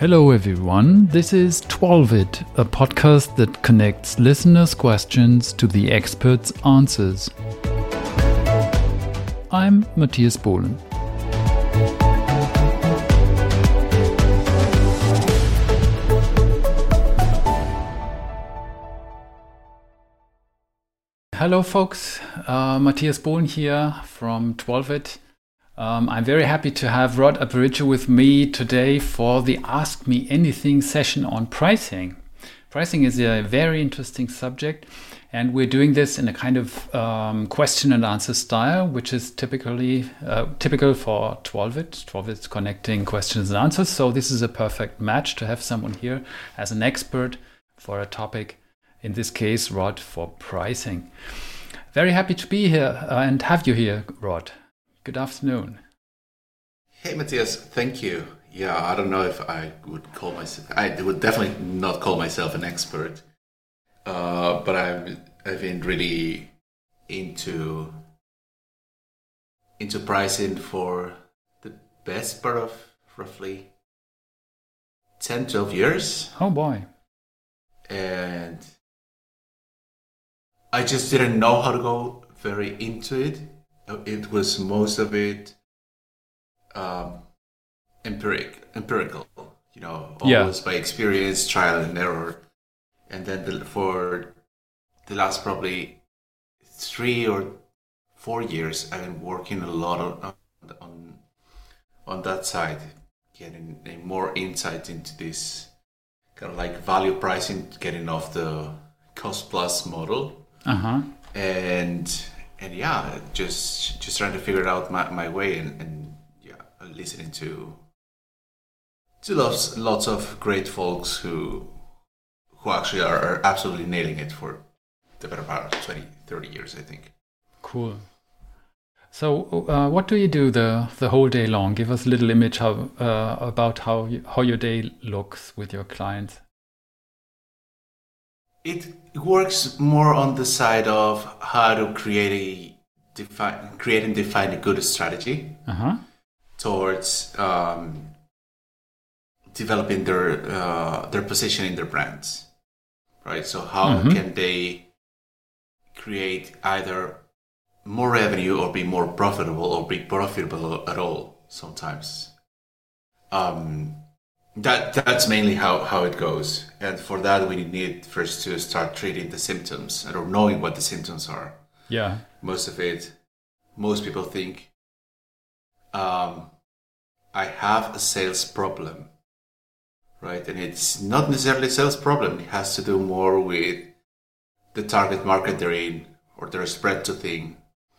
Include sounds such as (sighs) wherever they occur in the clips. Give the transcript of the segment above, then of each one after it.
Hello, everyone. This is twolve.it, a podcast that connects listeners' questions to the experts' answers. I'm Matthias Bohlen. Hello, folks. Uh, Matthias Bohlen here from twolve.it. Um, I'm very happy to have Rod Aparicio with me today for the Ask Me Anything session on pricing. Pricing is a very interesting subject, and we're doing this in a kind of um, question and answer style, which is typically uh, typical for twolve.it. twolve.it connecting questions and answers. So this is a perfect match to have someone here as an expert for a topic. In this case, Rod for pricing. Very happy to be here uh, and have you here, Rod. Good afternoon. Hey, Matthias. Thank you. Yeah, I don't know if I would call myself. I would definitely not call myself an expert, uh, but I'm. I've been really into into pricing for the best part of roughly 10, 12 years. Oh boy. And I just didn't know how to go very into it it was most of it um, empiric, empirical. You know, always yeah. by experience, trial and error. And then the, for the last probably three or four years, I've been working a lot on on, on that side, getting a more insight into this kind of like value pricing, getting off the cost plus model. Uh-huh. And and yeah, just just trying to figure out my, my way and, and yeah, listening to to lots lots of great folks who who actually are, are absolutely nailing it for the better part of 20, 30 years, I think. Cool. So, uh, what do you do the the whole day long? Give us a little image uh, about how you, how your day looks with your clients. It works more on the side of how to create a define, create and define a good strategy uh-huh. towards um, developing their uh, their position in their brands, right? So how mm-hmm. can they create either more revenue or be more profitable or be profitable at all? Sometimes. Um, that that's mainly how, how it goes. And for that we need first to start treating the symptoms or knowing what the symptoms are. Yeah. Most of it most people think um, I have a sales problem. Right? And it's not necessarily a sales problem. It has to do more with the target market they're in or their spread to thing.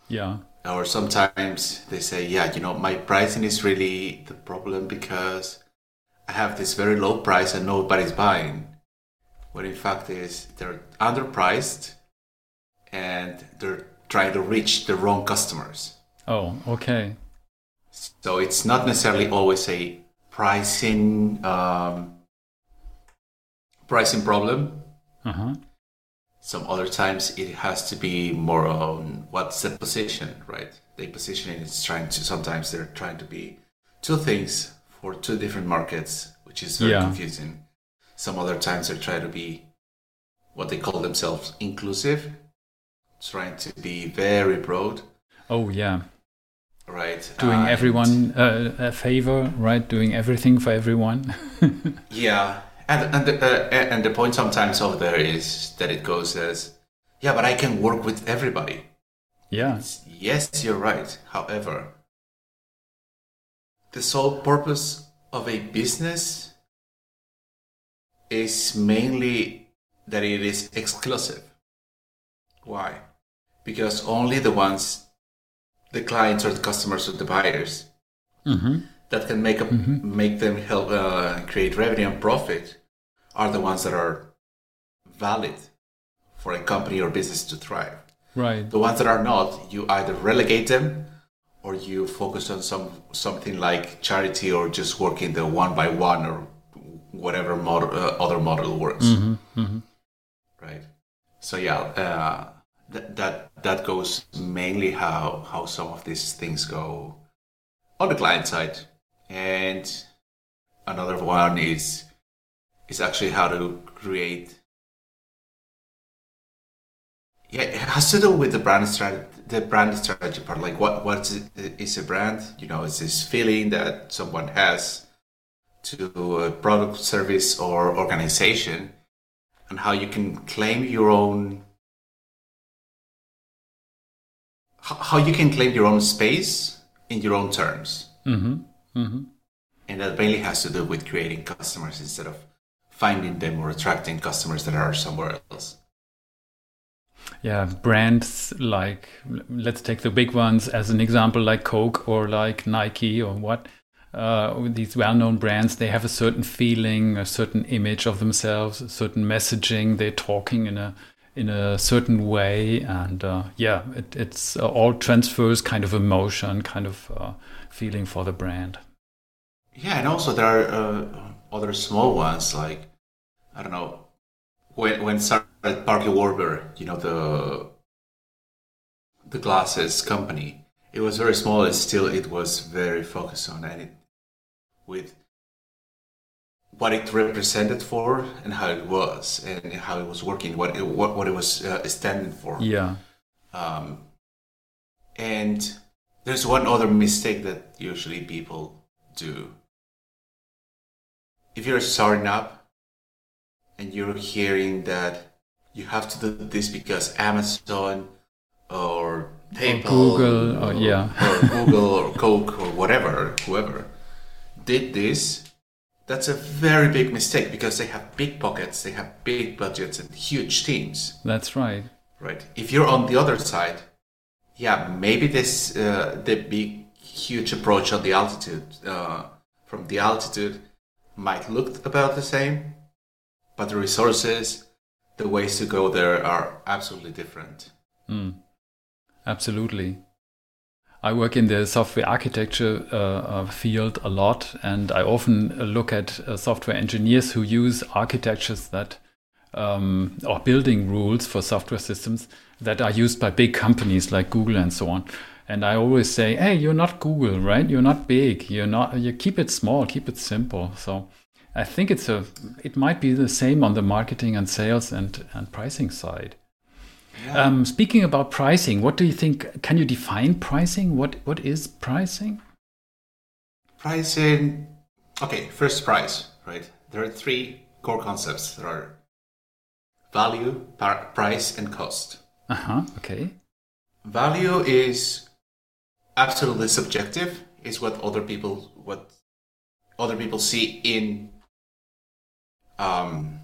Yeah. Or sometimes they say, yeah, you know, my pricing is really the problem because I have this very low price and nobody's buying. What in fact is they're underpriced and they're trying to reach the wrong customers. Oh, okay. So it's not necessarily always a pricing um, pricing problem. Uh-huh. Some other times it has to be more on what's the position, right? The positioning is trying to sometimes they're trying to be two things for two different markets, which is very yeah. confusing. Some other times they try to be what they call themselves inclusive, trying to be very broad. Oh yeah. Right. Doing everyone uh, a favor, right? Doing everything for everyone. (laughs) yeah, and and the, uh, and the point sometimes over there is that it goes as, yeah, but I can work with everybody. Yeah. It's, yes, you're right. However, the sole purpose of a business is mainly that it is exclusive. Why? Because only the ones, the clients or the customers or the buyers, mm-hmm. that can make a, mm-hmm. make them help uh, create revenue and profit, are the ones that are valid for a company or business to thrive. Right. The ones that are not, you either relegate them or you focus on some something like charity or just working the one by one or whatever model, uh, other model works mm-hmm, mm-hmm. right so yeah uh, that, that that goes mainly how how some of these things go on the client side and another one is is actually how to create. Yeah, it has to do with the brand strategy. The brand strategy part, like what what is, a brand? You know, it's this feeling that someone has to a product, service, or organization, and how you can claim your own how you can claim your own space in your own terms. Mm-hmm. Mm-hmm. And that mainly has to do with creating customers instead of finding them or attracting customers that are somewhere else. Yeah, brands like, let's take the big ones as an example, like Coke or like Nike or what. Uh, these well-known brands they have a certain feeling a certain image of themselves a certain messaging. They're talking in a in a certain way. And uh, yeah it, it's uh, all transfers kind of emotion kind of uh, feeling for the brand. Yeah and also there are uh, other small ones like i don't know when when started parker warburg you know the the glasses company it was very small and still it was very focused on and it with what it represented for and how it was and how it was working, what it, what, what it was uh, standing for. Yeah. Um, and there's one other mistake that usually people do. If you're starting up and you're hearing that you have to do this because Amazon or PayPal or Google or, or yeah (laughs) or Google or Coke or whatever, whoever did this that's a very big mistake because they have big pockets, they have big budgets and huge teams. That's right. Right. If you're on the other side, yeah, maybe this uh, the big huge approach on the altitude uh, from the altitude might look about the same, but the resources, the ways to go there are absolutely different. Mm. Absolutely. I work in the software architecture uh, uh, field a lot, and I often look at uh, software engineers who use architectures that um, or building rules for software systems that are used by big companies like Google and so on. And I always say, "Hey, you're not Google, right? You're not big. You're not. You keep it small. Keep it simple." So, I think it's a. It might be the same on the marketing and sales and and pricing side. Yeah. Um, speaking about pricing, what do you think? Can you define pricing? What What is pricing? Pricing. Okay, first price, right? There are three core concepts. There are value, price, and cost. Uh huh. Okay. Value is absolutely subjective. Is what other people what other people see in um,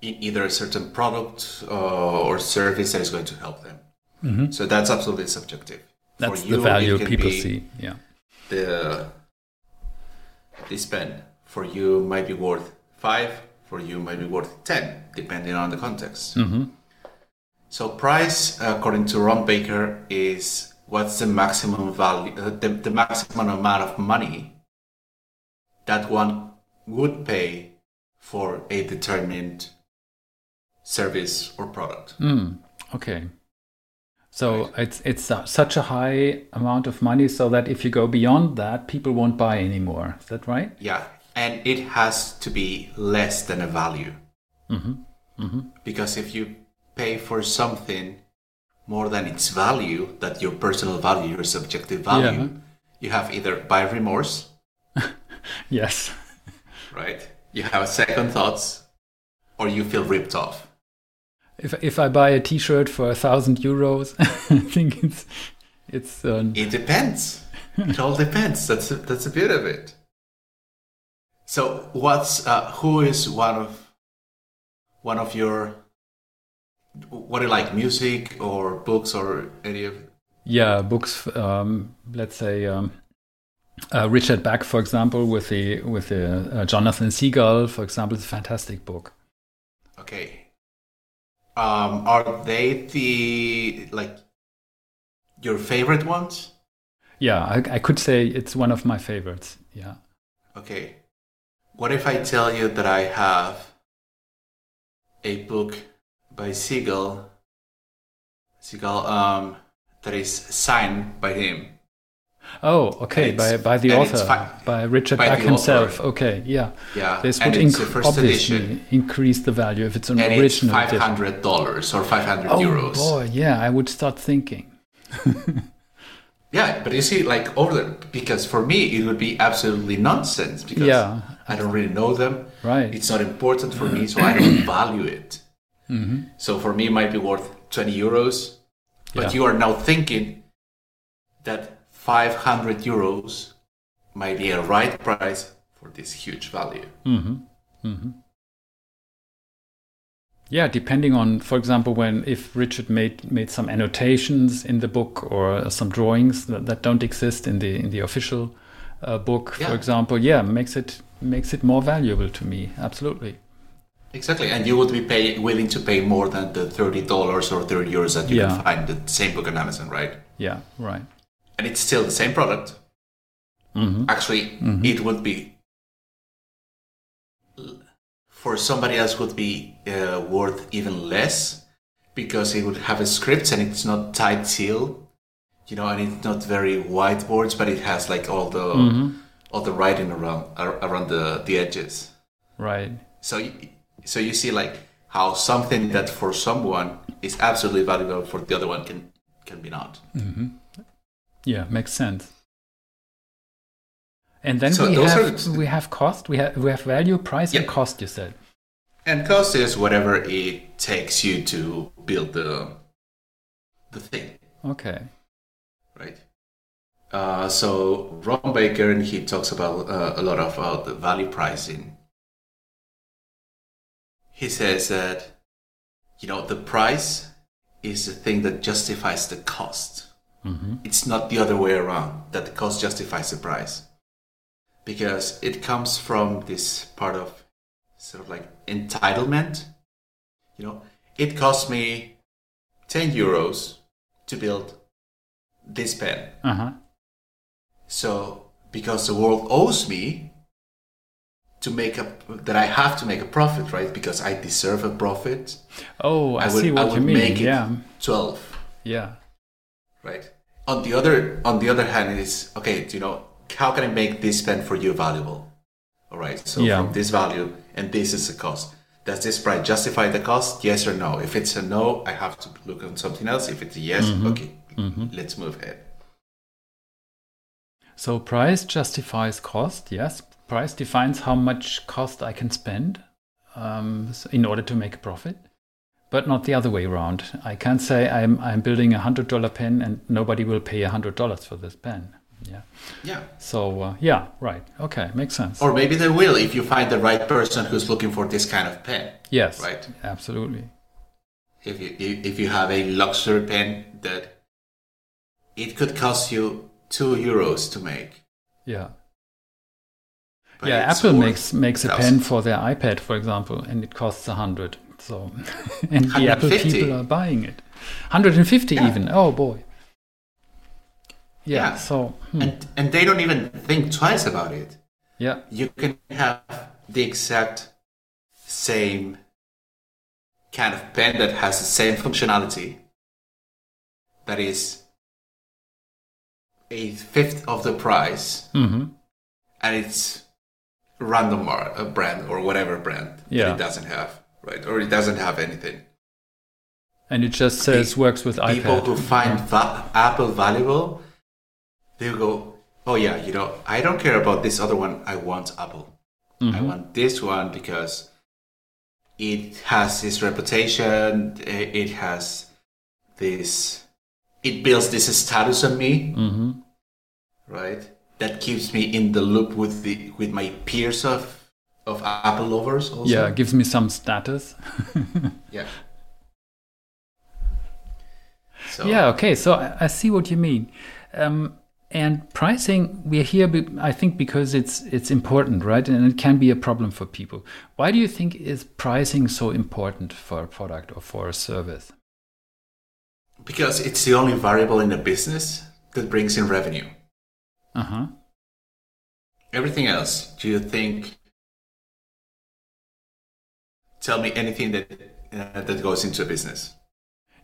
in either a certain product uh, or service that is going to help them. Mm-hmm. So that's absolutely subjective. That's For the you, value people see. Yeah. The the spend for you might be worth five. For you might be worth ten, depending on the context. Mm-hmm. So price, according to Ron Baker, is what's the maximum value, uh, the, the maximum amount of money that one would pay for a determined service or product. Mm, okay. So right. it's it's such a high amount of money, so that if you go beyond that, people won't buy anymore. Is that right? Yeah, and it has to be less than a value. Mm-hmm. Mm-hmm. Because if you pay for something more than its value, that your personal value, your subjective value, yeah. you have either buy remorse. (laughs) yes. Right. You have second thoughts, or you feel ripped off if if I buy a T-shirt for a thousand euros, (laughs) I think it's it's. Um... It depends. it all depends. That's a, that's the beauty of it. So, what's uh, who is one of one of your what do you like, music or books or any of? Yeah, books. Um, let's say. Um, uh, Richard Bach, for example, with the with the uh, Jonathan Seagull, for example, is a fantastic book. Okay, um, are they the like your favorite ones? Yeah, I, I could say it's one of my favorites. Yeah. Okay. What if I tell you that I have a book by Seagull, Seagull, um, that is signed by him? Oh, okay, by by the author, by Richard by Bach himself. Author. Okay, yeah. Yeah. This would inc- obviously edition. increase the value if it's an and original. It's five hundred dollars or five hundred oh, euros. Oh boy, yeah, I would start thinking. (laughs) yeah, but you see, like over the because for me it would be absolutely nonsense because yeah. I don't really know them. Right. It's not important for me, so I don't (clears throat) value it. Mm-hmm. So for me, it might be worth twenty euros, but yeah. you are now thinking that 500 euros might be a right price for this huge value. Mm-hmm. Mm-hmm. Yeah, depending on, for example, when if Richard made made some annotations in the book or some drawings that, that don't exist in the in the official uh, book, yeah. for example, yeah, makes it makes it more valuable to me. Absolutely. Exactly, and you would be pay, willing to pay more than the thirty dollars or thirty euros that you yeah. can find the same book on Amazon, right? Yeah, right and it's still the same product. Mm-hmm. Actually, mm-hmm. it would be for somebody else would be uh, worth even less because it would have a script and it's not tight seal, you know, and it's not very whiteboards, but it has like all the mm-hmm. all the writing around around the the edges. Right. So so you see like how something that for someone is absolutely valuable for the other one can can be not. Mm-hmm. Yeah, makes sense. And then so we have the, we have cost, we have we have value, price, and cost. You said. And cost is whatever it takes you to build the the thing. Okay. Right. Uh, so Ron Baker, and he talks about uh, a lot about the value pricing. He says that you know the price is the thing that justifies the cost. Mm-hmm. It's not the other way around that the cost justifies the price. Because it comes from this part of sort of like entitlement. You know, it cost me 10 euros to build this pen. Uh-huh. So, because the world owes me to make a that I have to make a profit, right? Because I deserve a profit. Oh, I, I would, see what I would you mean. Make yeah, twelve. Yeah, right on the other on the other hand is okay you know how can i make this spend for you valuable? All right so yeah. from this value and this is the cost. Does this price justify the cost? Yes or no? If it's a no i have to look on something else. If it's a yes mm-hmm. okay mm-hmm. let's move ahead. So price justifies cost yes. Price defines how much cost i can spend um, in order to make a profit but not the other way around. I can't say I'm I'm building a hundred dollar pen and nobody will pay a hundred dollars for this pen. Yeah. Yeah. So uh, yeah, right. Okay, makes sense. Or maybe they will if you find the right person who's looking for this kind of pen. Yes. Right. Absolutely. If you if you have a luxury pen that it could cost you two euros to make. Yeah. But yeah, Apple makes makes a pen for their iPad, for example, and it costs a hundred. So, (laughs) and the Apple people are buying it. 150 yeah. even. Oh boy. Yeah. yeah. So, hmm. and and they don't even think twice about it. Yeah. You can have the exact same kind of pen that has the same functionality. That is a fifth of the price, mm-hmm. and it's random a brand or whatever brand yeah. that it doesn't have right? Or it doesn't have anything. And it just says works with iPad. People who find va- Apple valuable, they go, oh yeah, you know, I don't care about this other one. I want Apple. Mm-hmm. I want this one because it has this reputation. It has this. It builds this status on me, mm-hmm. right? That keeps me in the loop with the with my peers of of Apple lovers also. Yeah, gives me some status. (laughs) yeah. So. Yeah, okay, so I, I, see what you mean. Um, and pricing, we're here, I think, because it's it's important, right? And it can be a problem for people. Why do you think is pricing so important for a product or for a service? Because it's the only variable in a business that brings in revenue. Uh huh. Everything else, do you think tell me anything that uh, that goes into a business.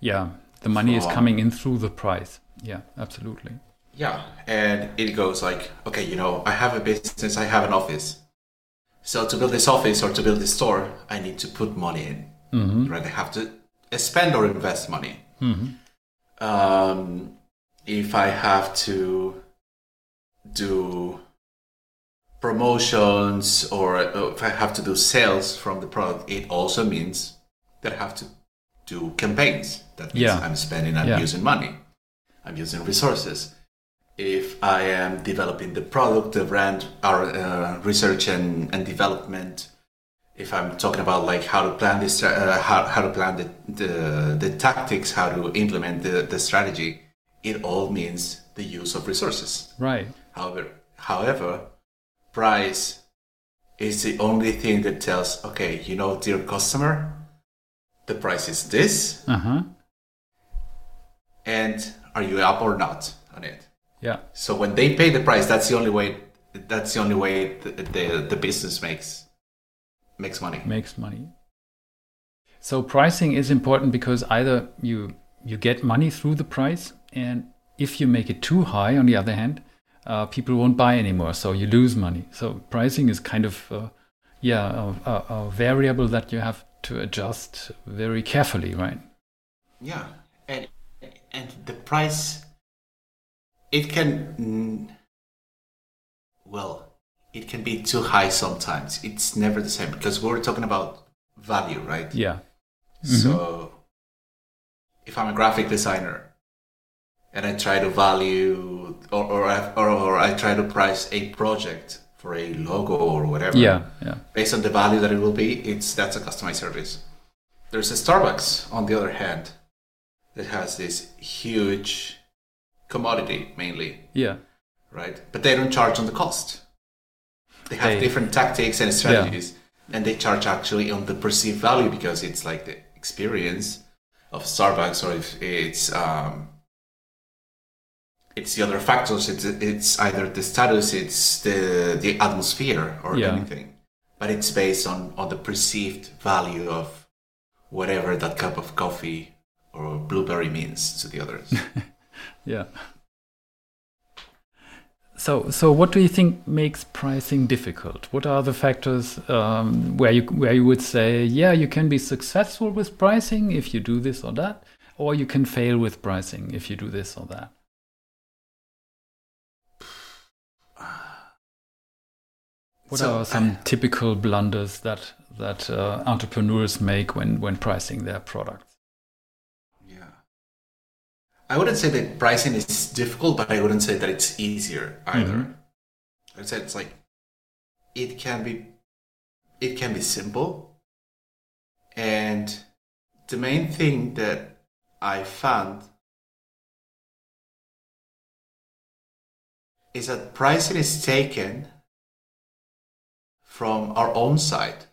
Yeah, the money is coming in through the price. Yeah, absolutely. Yeah, and it goes like, okay, you know, I have a business, I have an office. So to build this office or to build this store, I need to put money in. Mm-hmm. Right? I have to spend or invest money. Mm-hmm. Um, if I have to do promotions or uh, if I have to do sales from the product, it also means that I have to do campaigns. That means yeah. I'm spending, I'm yeah. using money, I'm using resources. If I am developing the product, the brand, our uh, research and, and development, if I'm talking about like how to plan this, uh, how, how to plan the, the, the tactics, how to implement the, the strategy, it all means the use of resources. Right. However, however, price is the only thing that tells, okay, you know, dear customer, the price is this. Uh-huh. And are you up or not on it? Yeah. So when they pay the price, that's the only way. That's the only way the the, the business makes makes money. Makes money. So pricing is important because either you you get money through the price, and if you make it too high, on the other hand, uh, people won't buy anymore, so you lose money. So pricing is kind of uh, yeah a, a, a, variable that you have to adjust very carefully, right? Yeah, and and the price it can well it can be too high sometimes. It's never the same because we're talking about value, right? Yeah. Mm-hmm. So if I'm a graphic designer and I try to value or or, I, or, or I try to price a project for a logo or whatever. Yeah, yeah. Based on the value that it will be, it's that's a customized service. There's a Starbucks, on the other hand, that has this huge commodity mainly. Yeah. Right, but they don't charge on the cost. They have they, different tactics and strategies, yeah. and they charge actually on the perceived value because it's like the experience of Starbucks, or if it's um, it's the other factors. It's it's either the status, it's the the atmosphere, or yeah. anything. But it's based on on the perceived value of whatever that cup of coffee or blueberry means to the others. (laughs) yeah. So, so what do you think makes pricing difficult? What are the factors um, where you where you would say, yeah, you can be successful with pricing if you do this or that, or you can fail with pricing if you do this or that? What so, are some uh, typical blunders that that uh, entrepreneurs make when when pricing their products? Yeah, I wouldn't say that pricing is difficult, but I wouldn't say that it's easier either. Mm-hmm. I'd say it's like it can be it can be simple, and the main thing that I found is that pricing is taken from our own side.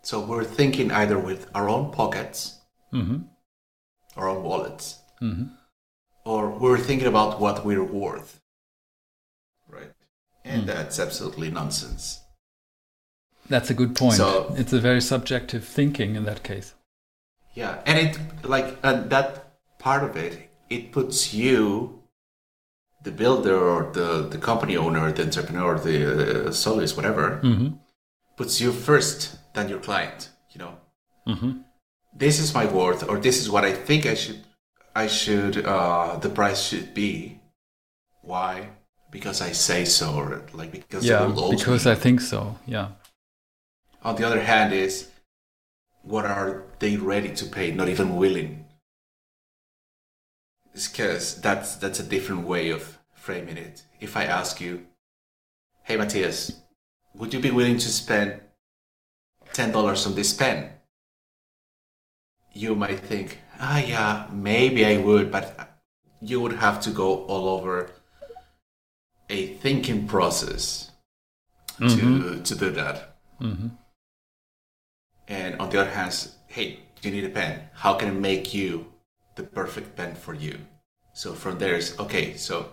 So we're thinking either with our own pockets, mm-hmm. our own wallets, mm-hmm. or we're thinking about what we're worth. Right. And mm. that's absolutely nonsense. That's a good point. So, it's a very subjective thinking in that case. Yeah. And it, like, and that part of it, it puts you the builder or the, the company owner, the entrepreneur, the uh, soloist, whatever, mm-hmm puts you first than your client you know? Mm-hmm. this is my worth or this is what i think i should i should uh the price should be. Why? Because i say so or like because yeah because me. i think so yeah. On the other hand is what are they ready to pay? Not even willing. Because that's that's a different way of framing it. If i ask you hey matthias would you be willing to spend $10 on this pen? You might think, ah, yeah, maybe I would, but you would have to go all over a thinking process mm-hmm. to, to do that. Mm-hmm. And on the other hand, hey, do you need a pen. How can I make you the perfect pen for you? So from there is okay. So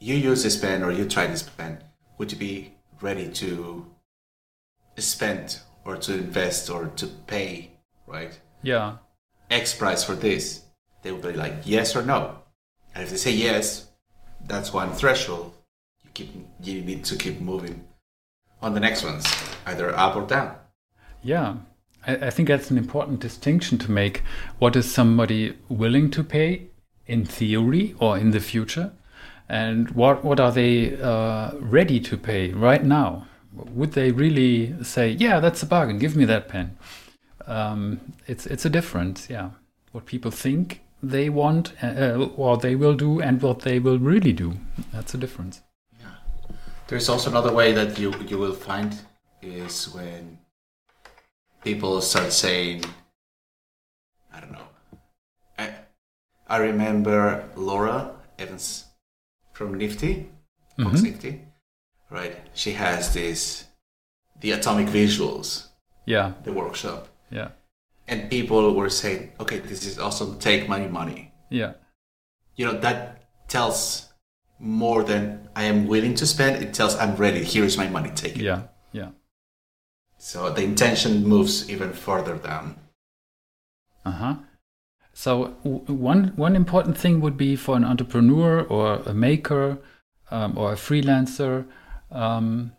you use this pen or you try this pen. Would you be ready to spend or to invest or to pay, right? Yeah. X price for this, they will be like yes or no. And if they say yes, that's one threshold. You keep you need to keep moving on the next ones, either up or down. Yeah, I, I think that's an important distinction to make. What is somebody willing to pay in theory or in the future, and what what are they uh, ready to pay right now? Would they really say, "Yeah, that's a bargain. Give me that pen"? Um, it's it's a difference. Yeah, what people think they want uh, or they will do, and what they will really do. That's a difference. Yeah. There's also another way that you you will find is when people start saying, I don't know. I, I remember Laura Evans from Nifty, Fox mm-hmm. Nifty, right? She has this, the atomic visuals. Yeah. The workshop. Yeah. And people were saying, okay, this is awesome. take money, money. Yeah. You know, that tells more than I am willing to spend. It tells I'm ready. Here is my money. Take it. Yeah. Yeah. So the intention moves even further down. Uh huh. So one one important thing would be for an entrepreneur or a maker um, or a freelancer um,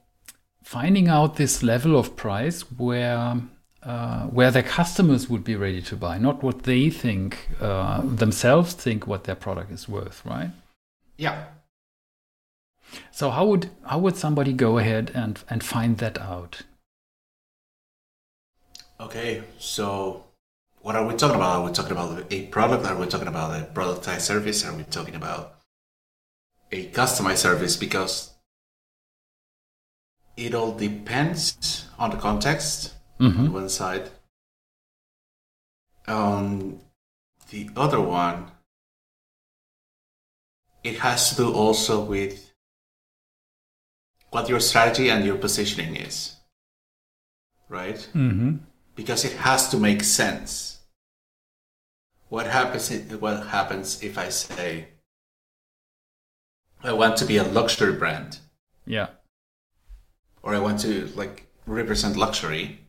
finding out this level of price where uh, where their customers would be ready to buy, not what they think uh, themselves think what their product is worth, right? Yeah. So how would how would somebody go ahead and and find that out? Okay, so what are we talking about? Are we talking about a product? Are we talking about a productized service? Are we talking about a customized service? Because it all depends on the context mm-hmm. on one side. On the other one, it has to do also with what your strategy and your positioning is, right? Mm-hmm because it has to make sense. What happens? What happens if I say I want to be a luxury brand? Yeah. Or I want to like represent luxury,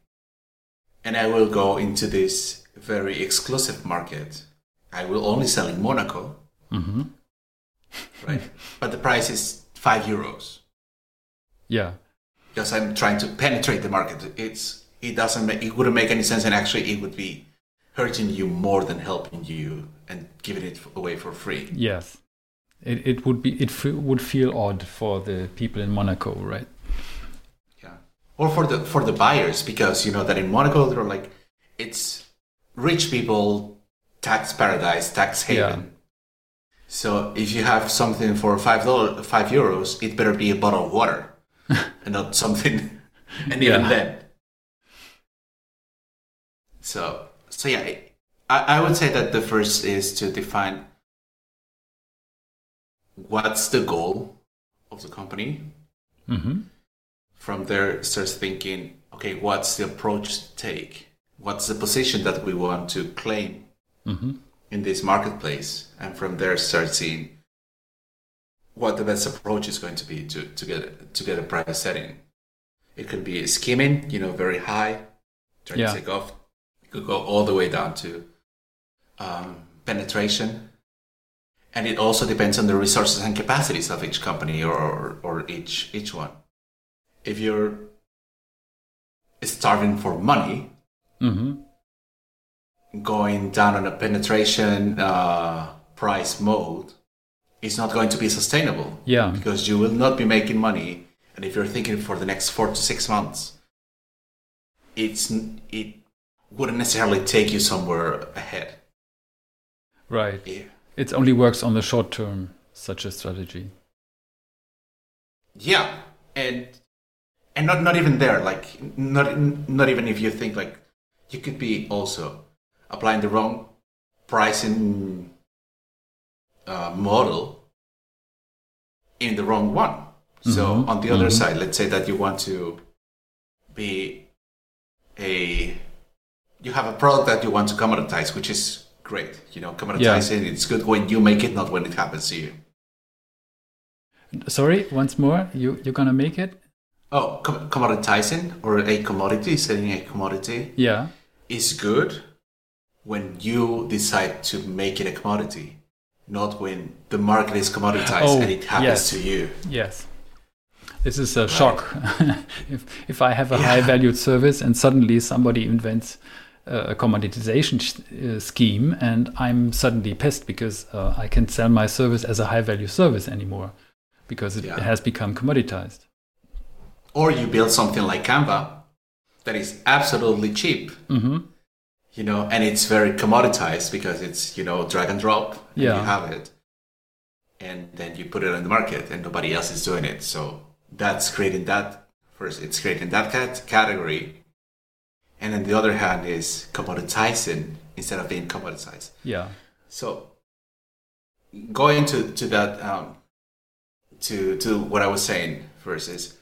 and I will go into this very exclusive market. I will only sell in Monaco. Mm-hmm. Right, (laughs) but the price is five euros. Yeah. Because I'm trying to penetrate the market. It's it doesn't make, it wouldn't make any sense and actually it would be hurting you more than helping you and giving it away for free. Yes. It, it would be it f- would feel odd for the people in monaco right? Yeah. Or for the for the buyers because you know that in monaco they're like it's rich people tax paradise tax haven. Yeah. so if you have something for five dollars five euros it better be a bottle of water (laughs) and not something. (laughs) And even yeah. then. So, so yeah, I, I would say that the first is to define what's the goal of the company. Mm-hmm. From there, starts thinking, okay, what's the approach to take? What's the position that we want to claim mm-hmm. in this marketplace? And from there, start seeing what the best approach is going to be to, to get to get a price setting. It could be skimming, you know, very high, trying yeah. to take off go all the way down to um, penetration. And it also depends on the resources and capacities of each company or, or, or each, each one. If you're starving for money, mm-hmm. going down on a penetration uh, price mode is not going to be sustainable. Yeah. Because you will not be making money. And if you're thinking for the next four to six months, it's it wouldn't necessarily take you somewhere ahead. Right. Yeah. It only works on the short term, such a strategy. Yeah, and and not not even there. Like not not even if you think like you could be also applying the wrong pricing uh, model in the wrong one. Mm-hmm. So on the other mm-hmm. side, let's say that you want to be a you have a product that you want to commoditize, which is great. You know, commoditizing yeah. it's good when you make it, not when it happens to you. Sorry, once more. You you're gonna make it? Oh, com- commoditizing or a commodity, selling a commodity. Yeah, is good when you decide to make it a commodity. not when the market is commoditized oh, and it happens yes. to you. Yes. This is a right. shock. (laughs) if, if I have a yeah. high valued service and suddenly somebody invents a commoditization uh, scheme and I'm suddenly pissed because uh, I can't sell my service as a high value service anymore because it yeah. has become commoditized. Or you build something like Canva that is absolutely cheap. Mm-hmm. You know, and it's very commoditized because it's, you know, drag and drop. And yeah. You have it. And then you put it on the market and nobody else is doing it. So that's creating that first, it's creating that cat- category. And then the other hand is commoditizing instead of being commoditized. Yeah. So going to, to that, um, to, to what I was saying first is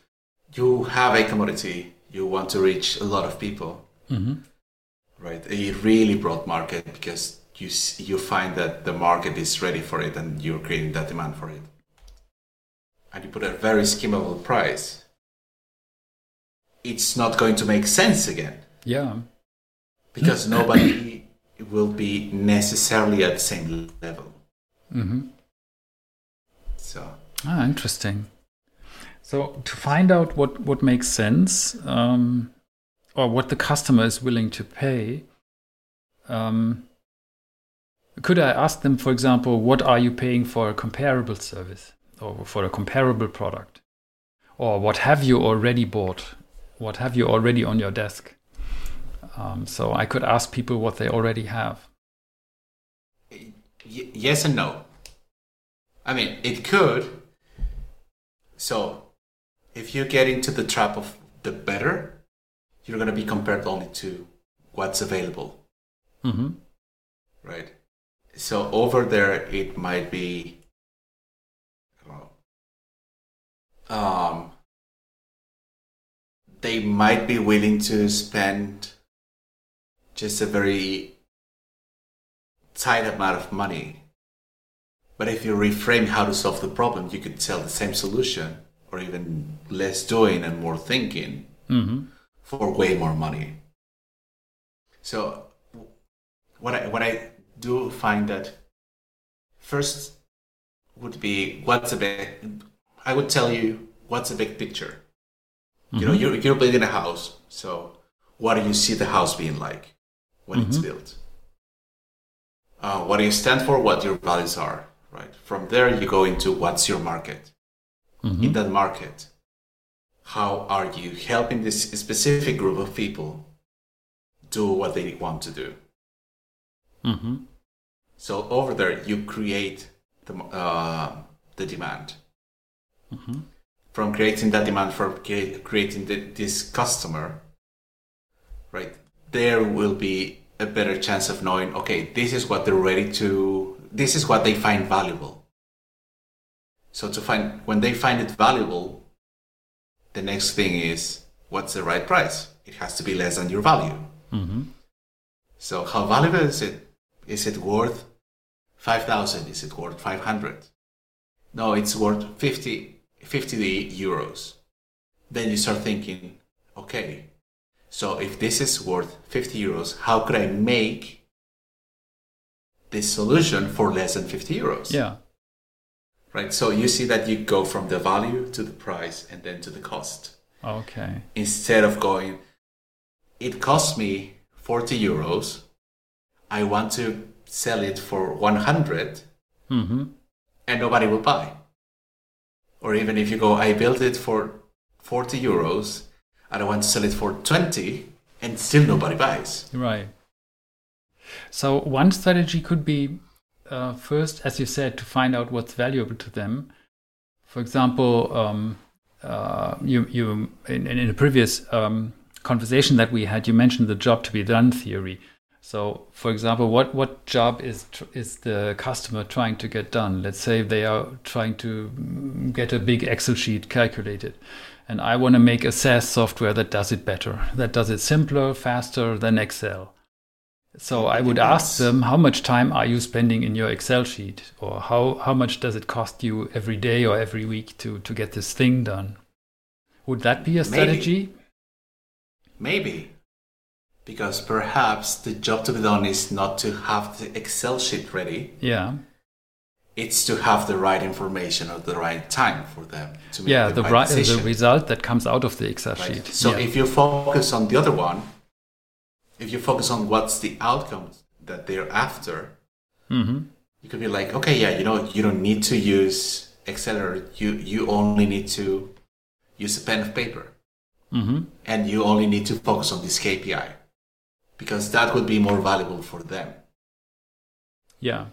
you have a commodity, you want to reach a lot of people. Mm-hmm right? A really broad market because you you find that the market is ready for it and you're creating that demand for it, and you put a very skimmable price. It's not going to make sense again. Yeah, because nobody will be necessarily at the same level. Mm-hmm. So ah, interesting. So to find out what what makes sense. Um, or what the customer is willing to pay, um, could I ask them, for example, what are you paying for a comparable service or for a comparable product? Or what have you already bought? What have you already on your desk? Um, so I could ask people what they already have. Y- yes and no. I mean, it could. So if you get into the trap of the better, you're going to be compared only to what's available. Mm-hmm. Right. So over there, it might be, um, they might be willing to spend just a very tight amount of money. But if you reframe how to solve the problem, you could sell the same solution or even less doing and more thinking. Mm-hmm for way more money. So what I what I do find that first would be what's a big I would tell you what's a big picture. Mm-hmm. You know, mm-hmm. you're you're building a house, so what do you see the house being like when mm-hmm. it's built? Uh, what do you stand for? What your values are, right? From there, you go into what's your market. Mm-hmm. In that market, how are you helping this specific group of people do what they want to do? Mm-hmm. So over there, you create the uh, the demand. Mm-hmm. From creating that demand, from creating the, this customer, right? There will be a better chance of knowing. Okay, this is what they're ready to. This is what they find valuable. So to find when they find it valuable, the next thing is what's the right price? It has to be less than your value. Mm-hmm. So how valuable is it? Is it worth 5,000? Is it worth 500? No, it's worth 50, 50 euros. Then you start thinking, okay, so if this is worth 50 euros, how could I make this solution for less than 50 euros? Yeah right? So you see that you go from the value to the price and then to the cost. Okay. Instead of going, it cost me 40 euros. I want to sell it for 100 mm-hmm. and nobody will buy. Or even if you go, I built it for 40 euros and I want to sell it for 20 and still nobody buys. Right. So one strategy could be uh, first, as you said, to find out what's valuable to them. For example, um, uh, you you in, in a previous um, conversation that we had, you mentioned the job to be done theory. So, for example, what what job is is the customer trying to get done? Let's say they are trying to get a big Excel sheet calculated, and I want to make a SaaS software that does it better, that does it simpler, faster than Excel. So I would ask them, how much time are you spending in your Excel sheet? Or how, how much does it cost you every day or every week to, to get this thing done? Would that be a strategy? Maybe. Maybe. Because perhaps the job to be done is not to have the Excel sheet ready. Yeah. It's to have the right information at the right time for them to make yeah the, the right decision. the result that comes out of the excel right? sheet so yeah. if you focus on the other one if you focus on what's the outcome that they're after mm-hmm. you could be like okay yeah you know you don't need to use excel or you you only need to use a pen of paper mm-hmm. and you only need to focus on this kpi because that would be more valuable for them yeah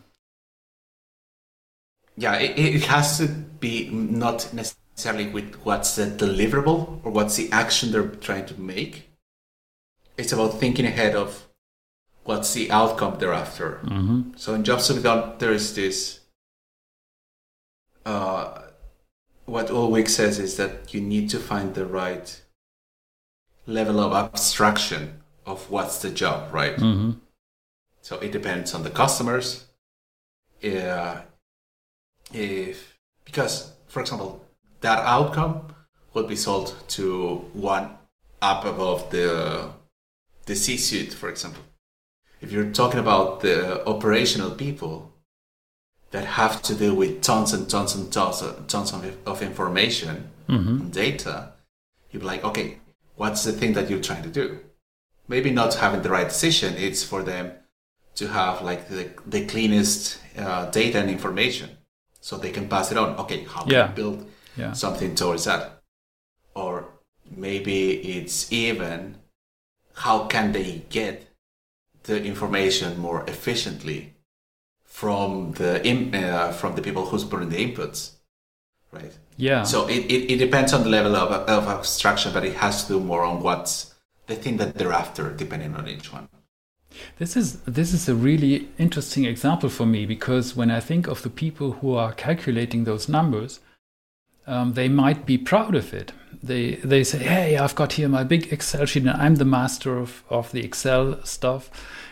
yeah, it, it has to be not necessarily with what's the deliverable or what's the action they're trying to make. It's about thinking ahead of what's the outcome they're after. Mm-hmm. So in Jobs to be done, there is this. Uh, what Ulwick says is that you need to find the right level of abstraction of what's the job, right? Mm-hmm. So it depends on the customers. Uh, if because for example that outcome would be sold to one up above the the C-suite, for example. If you're talking about the operational people that have to deal with tons and tons and tons, of, tons of, of information mm-hmm. and data, you'd be like, okay, what's the thing that you're trying to do? Maybe not having the right decision. It's for them to have like the, the cleanest uh, data and information so they can pass it on. Okay, how can yeah. I build yeah. something towards that? Or maybe it's even how can they get the information more efficiently from the uh, from the people who's putting the inputs, right? Yeah. So it, it, it depends on the level of, of abstraction, but it has to do more on what's the thing that they're after, depending on each one. This is this is a really interesting example for me because when I think of the people who are calculating those numbers, um, they might be proud of it. They they say, "Hey, I've got here my big Excel sheet, and I'm the master of of the Excel stuff,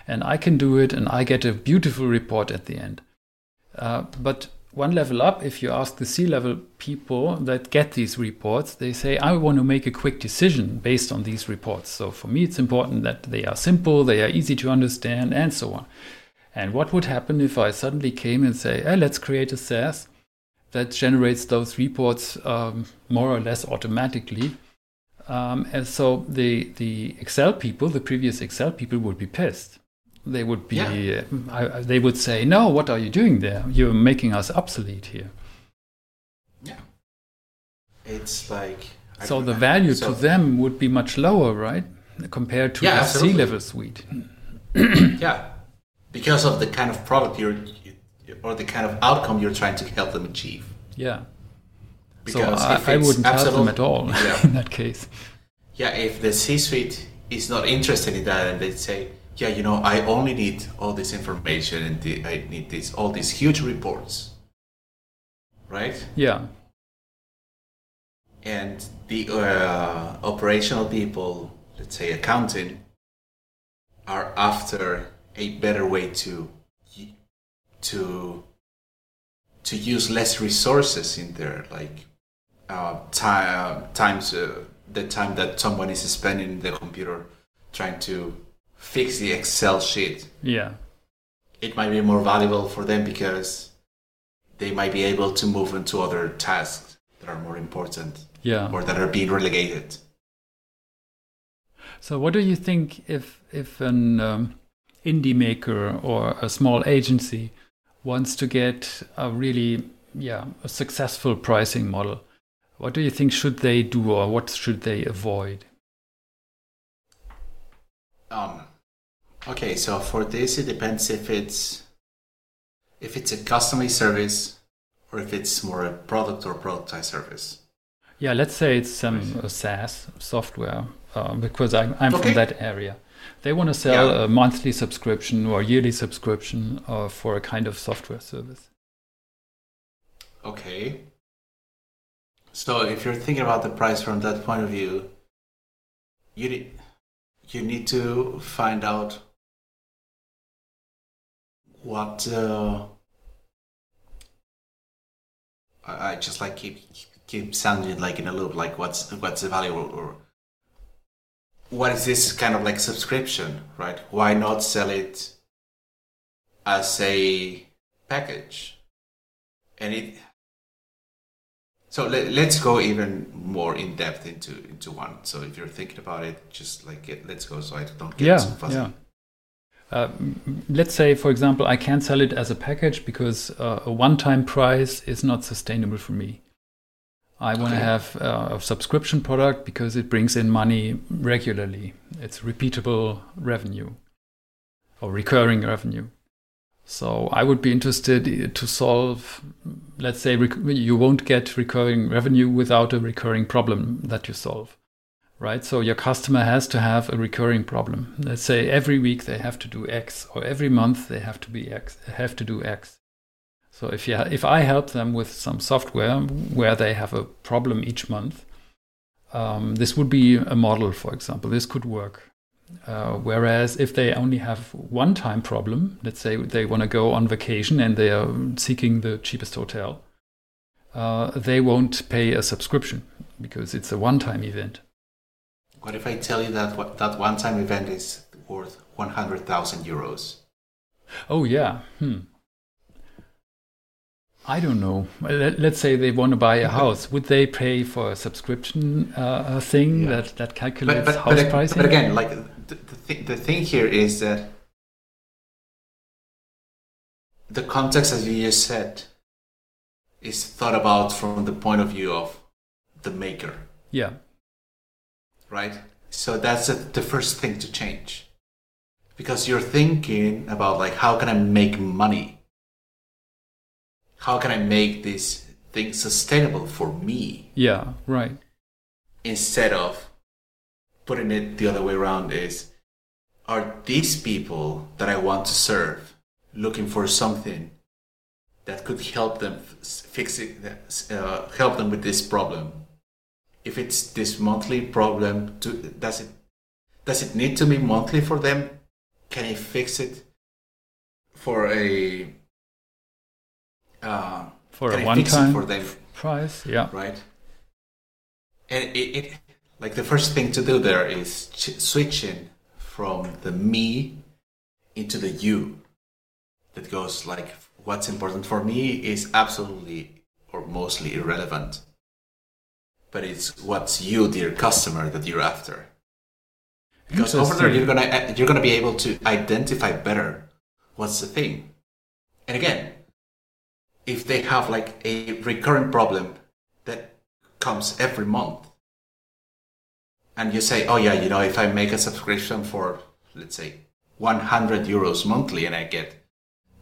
and I can do it, and I get a beautiful report at the end." Uh, but one level up, if you ask the C level people that get these reports, they say, I want to make a quick decision based on these reports. So for me, it's important that they are simple, they are easy to understand, and so on. And what would happen if I suddenly came and say, hey, let's create a SaaS that generates those reports um, more or less automatically? Um, and so the, the Excel people, the previous Excel people, would be pissed they would be yeah. uh, they would say no what are you doing there? You're making us obsolete here. Yeah. It's like so the value so, to them would be much lower right compared to yeah, the C level suite (clears throat) yeah. Because of the kind of product you're or the kind of outcome you're trying to help them achieve. Yeah. Because so I, I, wouldn't help them at all (laughs) yeah. in that case. Yeah if the c suite is not interested in that and they say yeah, you know, I only need all this information and the, I need this all these huge reports, right? Yeah. And the uh, operational people, let's say accounting, are after a better way to to to use less resources in there, like uh, time times uh, the time that someone is spending in the computer trying to fix the Excel sheet. Yeah. It might be more valuable for them because they might be able to move into other tasks that are more important. Yeah. Or that are being relegated. So, what do you think if if an um, indie maker or a small agency wants to get a really yeah a successful pricing model? What do you think should they do, or what should they avoid? Um, Okay, so for this, it depends if it's if it's a customized service or if it's more a product or productized service. Yeah, let's say it's a SaaS software uh, because I'm, I'm okay. from that area. They want to sell yeah. a monthly subscription or yearly subscription uh, for a kind of software service. Okay. So if you're thinking about the price from that point of view, you need, you need to find out what uh, I, I just like keep keep sounding like in a loop. Like what's what's the value or, or what is this kind of like subscription, right? Why not sell it as a package? and it so let, us go even more in depth into into one so if you're thinking about it just like get, let's go so i don't get yeah, so fuzzy yeah. Uh, let's say, for example, I can't sell it as a package because uh, a one-time price is not sustainable for me. I want to okay. have uh, a subscription product because it brings in money regularly. It's repeatable revenue or recurring revenue. So I would be interested to solve, let's say, you won't get recurring revenue without a recurring problem that you solve, right? So your customer has to have a recurring problem. Let's say every week they have to do X, or every month they have to be X, have to do X. So if you if I help them with some software where they have a problem each month, um, this would be a model, for example. This could work. Uh, whereas if they only have one time problem, let's say they want to go on vacation and they are seeking the cheapest hotel, uh, they won't pay a subscription because it's a one time event. What if I tell you that that one time event is worth 100,000 euros? Oh, yeah. Hmm. I don't know. Let's say they want to buy a house. Would they pay for a subscription uh, thing yeah. that, that calculates but, but, house but, pricing? But again, like the, the, th- the thing here is that the context, as you just said, is thought about from the point of view of the maker. Yeah. Right? So that's a, the first thing to change. Because you're thinking about, like, how can I make money? How can I make this thing sustainable for me? Yeah, right. Instead of putting it the other way around is are these people that I want to serve looking for something that could help them fix it, uh, help them with this problem? If it's this monthly problem, to, does it does it need to be monthly for them? Can I fix it for a uh, for a one-time for them price? Yeah, right. And it, it like the first thing to do there is ch- switching from the me into the you that goes like what's important for me is absolutely or mostly irrelevant but it's what's you dear customer that you're after. Because over there you're gonna you're gonna be able to identify better what's the thing. And again if they have like a recurrent problem that comes every month and you say, oh yeah, you know, if I make a subscription for, let's say, 100 euros monthly and I get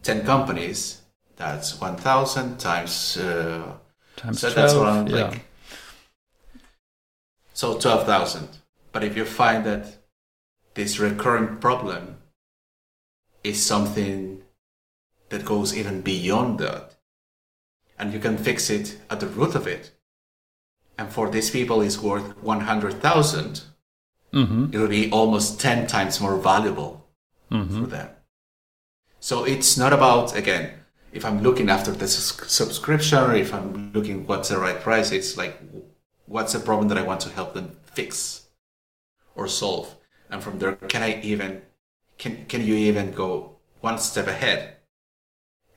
10 companies, that's 1,000 times, uh, times so 12, that's around yeah. like, so 12,000. But if you find that this recurring problem is something that goes even beyond that, and you can fix it at the root of it, and for these people is worth 100,000, mm-hmm. it will be almost 10 times more valuable mm-hmm. for them. So it's not about, again, if I'm looking after the subscription or if I'm looking what's the right price, it's like, what's the problem that I want to help them fix or solve? And from there, can I even, can, can you even go one step ahead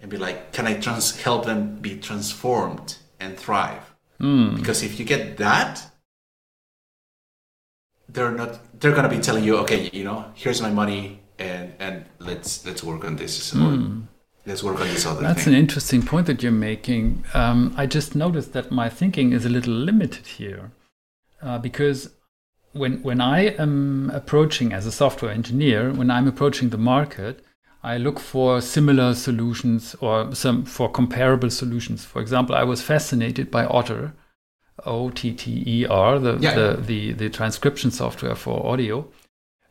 and be like, can I trans- help them be transformed and thrive? Mm. Because if you get that, they're not they're gonna be telling you, okay, you know, here's my money and and let's let's work on this. Mm. Let's work on this other That's thing. an interesting point that you're making. Um, I just noticed that my thinking is a little limited here, uh, because when when I am approaching as a software engineer, when I'm approaching the market, I look for similar solutions or some for comparable solutions. For example, I was fascinated by Otter, O T T E R, the, yeah. the, the, the, transcription software for audio.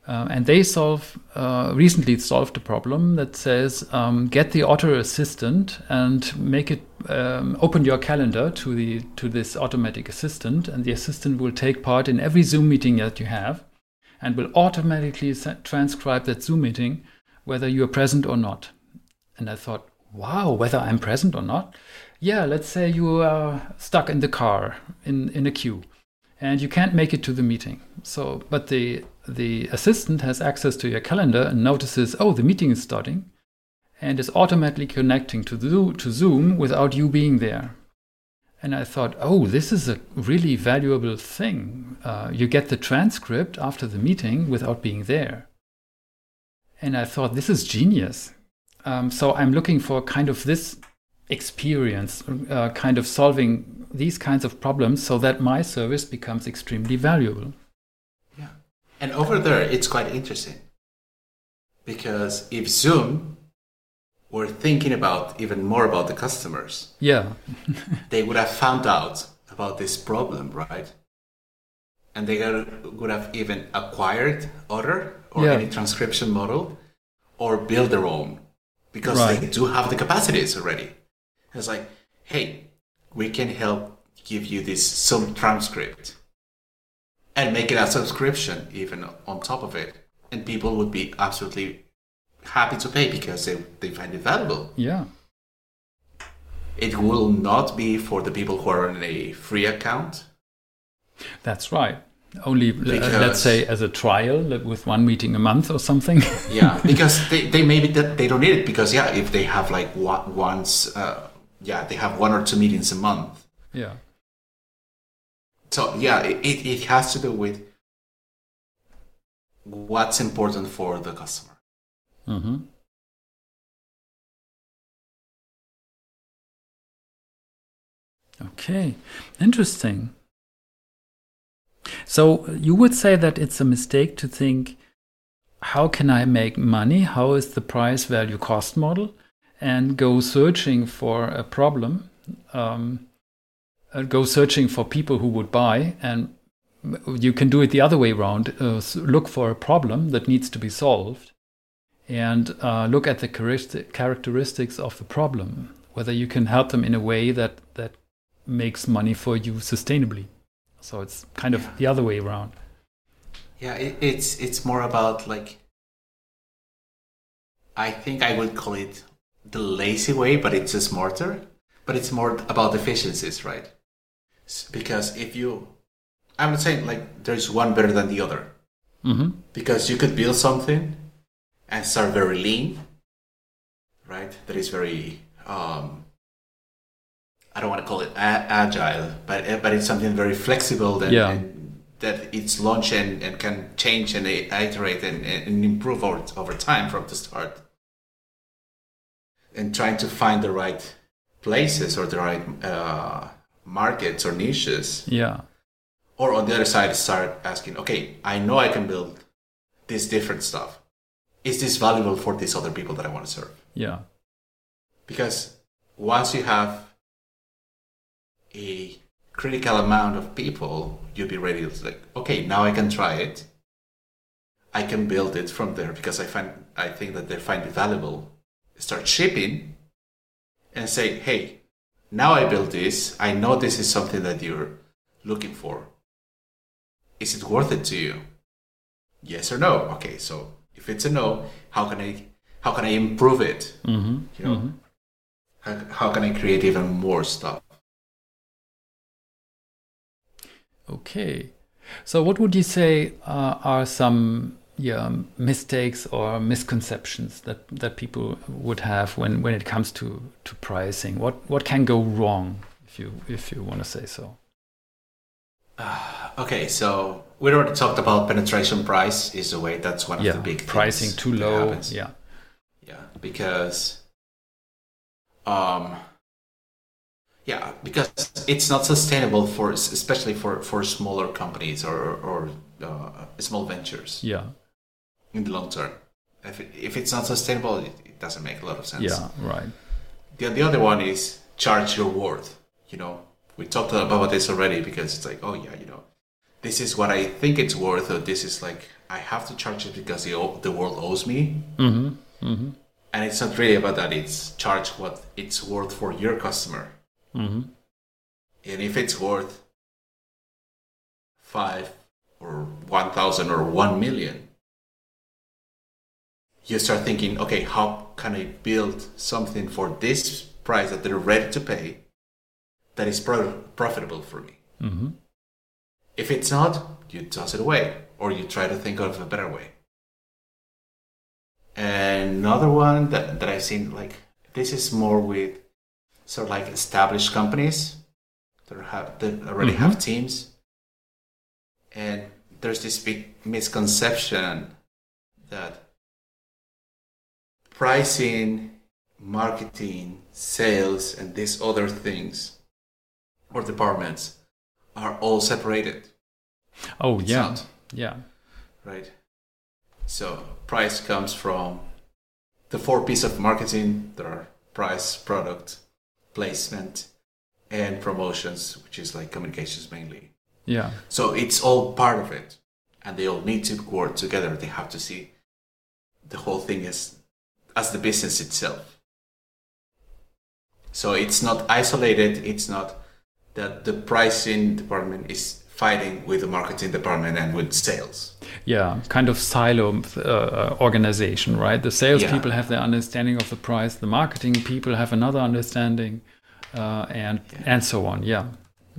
Uh, and they solve uh, recently solved a problem that says um, get the Otter assistant and make it um, open your calendar to the to this automatic assistant, and the assistant will take part in every Zoom meeting that you have, and will automatically transcribe that Zoom meeting whether you are present or not. And I thought, wow, whether I'm present or not? Yeah, let's say you are stuck in the car in, in a queue and you can't make it to the meeting. So, but the the assistant has access to your calendar and notices, oh, the meeting is starting, and is automatically connecting to, to Zoom without you being there. And I thought, oh, this is a really valuable thing. Uh, you get the transcript after the meeting without being there. And I thought, this is genius. Um, so I'm looking for kind of this experience, uh, kind of solving these kinds of problems so that my service becomes extremely valuable. And over there, it's quite interesting because if Zoom were thinking about even more about the customers, yeah, (laughs) they would have found out about this problem, right? And they would have even acquired Otter or yeah. any transcription model or build their own because right. they do have the capacities already. It's like, hey, we can help give you this some transcript and make it a subscription even on top of it. And people would be absolutely happy to pay because they, they find it valuable. Yeah. It will not be for the people who are on a free account. That's right. Only, because, uh, let's say, as a trial with one meeting a month or something. (laughs) yeah, because they, they maybe they don't need it because, yeah, if they have like one, once, uh, yeah, they have one or two meetings a month. Yeah. So, yeah, it, it has to do with what's important for the customer. Mm-hmm. Okay, interesting. So you would say that it's a mistake to think, how can I make money? How is the price value cost model? And go searching for a problem, um, go searching for people who would buy. And you can do it the other way around uh, look for a problem that needs to be solved and uh, look at the characteristics of the problem, whether you can help them in a way that, that makes money for you sustainably. So it's kind of yeah. the other way around. Yeah, it, it's it's more about like I think I would call it the lazy way, but it's a smarter. But it's more about efficiencies, right? Because if you, I'm not saying like there's one better than the other, mm-hmm. because you could build something and start very lean, right? That is very um, I don't want to call it a- agile, but eh, but it's something very flexible that yeah. and, that it's launched and, and can change and iterate and, and improve over, over time from the start. And trying to find the right places or the right uh, markets or niches. Yeah. Or on the other side, start asking, okay, I know I can build this different stuff is this valuable for these other people that I want to serve? Yeah. Because once you have a critical amount of people, you'll be ready to like, okay, now I can try it. I can build it from there because I find I think that they find it valuable. Start shipping and say, hey, now I built this. I know this is something that you're looking for. Is it worth it to you? Yes or no? Okay, so if it's a no, how can I how can I improve it? Mm-hmm. You know, mm-hmm. how, how can I create even more stuff? Okay, so what would you say uh, are some yeah, mistakes or misconceptions that, that people would have when, when it comes to, to pricing? What what can go wrong if you if you want to say so? Uh, (sighs) okay, so we already talked about penetration price is the way that's one of yeah, the big pricing too low. Yeah, yeah, because um, yeah, because it's not sustainable for especially for for smaller companies or or uh, small ventures. Yeah, in the long term, if it, if it's not sustainable, it, it doesn't make a lot of sense. Yeah, right. The the other one is charge your worth. You know, we talked about this already because it's like, oh yeah, you know, this is what I think it's worth, or this is like I have to charge it because the the world owes me. Mm-hmm. Mm-hmm. And it's not really about that. It's charge what it's worth for your customer. Mm-hmm. And if it's worth five or one thousand or one million, you start thinking, okay, how can I build something for this price that they're ready to pay? that is pro- profitable for me. Mm-hmm. If it's not, you toss it away or you try to think of a better way. And another one that, that I've seen, like, this is more with sort of like established companies that, have, that already mm-hmm. have teams. And there's this big misconception that pricing, marketing, sales, and these other things or departments are all separated. Oh, it's yeah. Not. Yeah. Right. So, price comes from the four pieces of marketing there are price, product, placement, and promotions, which is like communications mainly. Yeah. So, it's all part of it. And they all need to work together. They have to see the whole thing as, as the business itself. So, it's not isolated, it's not that the pricing department is fighting with the marketing department and with sales. Yeah, kind of silo uh, organization, right? The sales yeah. people have their understanding of the price, the marketing people have another understanding, uh, and yeah. and so on. Yeah,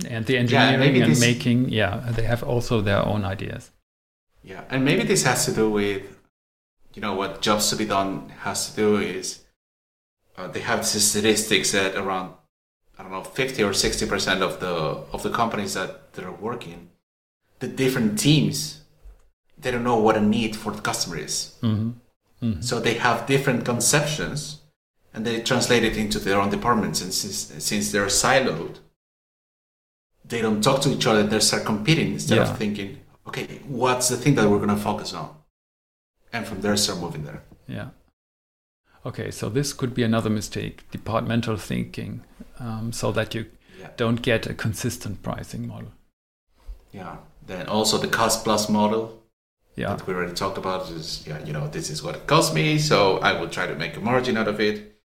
and the engineering yeah, and making, yeah, they have also their own ideas. Yeah, and maybe this has to do with, you know, what jobs to be done has to do is uh, they have statistics that around I don't know, 50 or 60% of the, of the companies that, are working, the different teams, they don't know what a need for the customer is. Mm-hmm. Mm-hmm. So they have different conceptions and they translate it into their own departments. And since, since they're siloed, they don't talk to each other. They start competing instead yeah. of thinking, okay, what's the thing that we're going to focus on? And from there, start moving there. Yeah. Okay, so this could be another mistake, departmental thinking, um, so that you yeah. don't get a consistent pricing model. Yeah. Then also the cost plus model. Yeah. That we already talked about is yeah, you know, this is what it costs me, so I will try to make a margin out of it.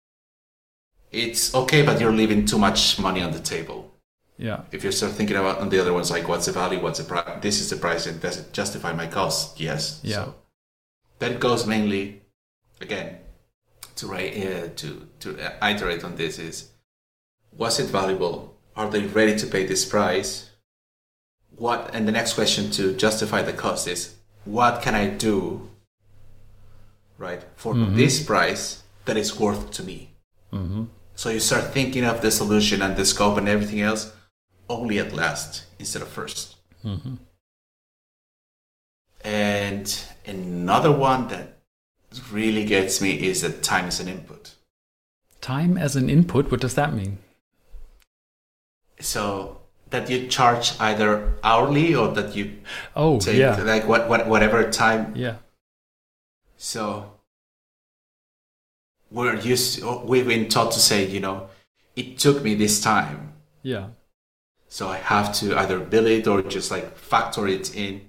It's okay, but you're leaving too much money on the table. Yeah. If you start thinking about on the other ones, like what's the value, what's the price, this is the price, and does it justify my cost? Yes. Yeah. So that goes mainly, again, to write uh, to to iterate on this is was it valuable are they ready to pay this price what and the next question to justify the cost is what can i do right for mm-hmm. this price that is worth to me mm-hmm. so you start thinking of the solution and the scope and everything else only at last instead of 1st mm-hmm. and another one that really gets me is that time is an input. Time as an input? What does that mean? So that you charge either hourly or that you oh take yeah like what, what whatever time yeah so we're used to, we've been taught to say you know it took me this time yeah so i have to either bill it or just like factor it in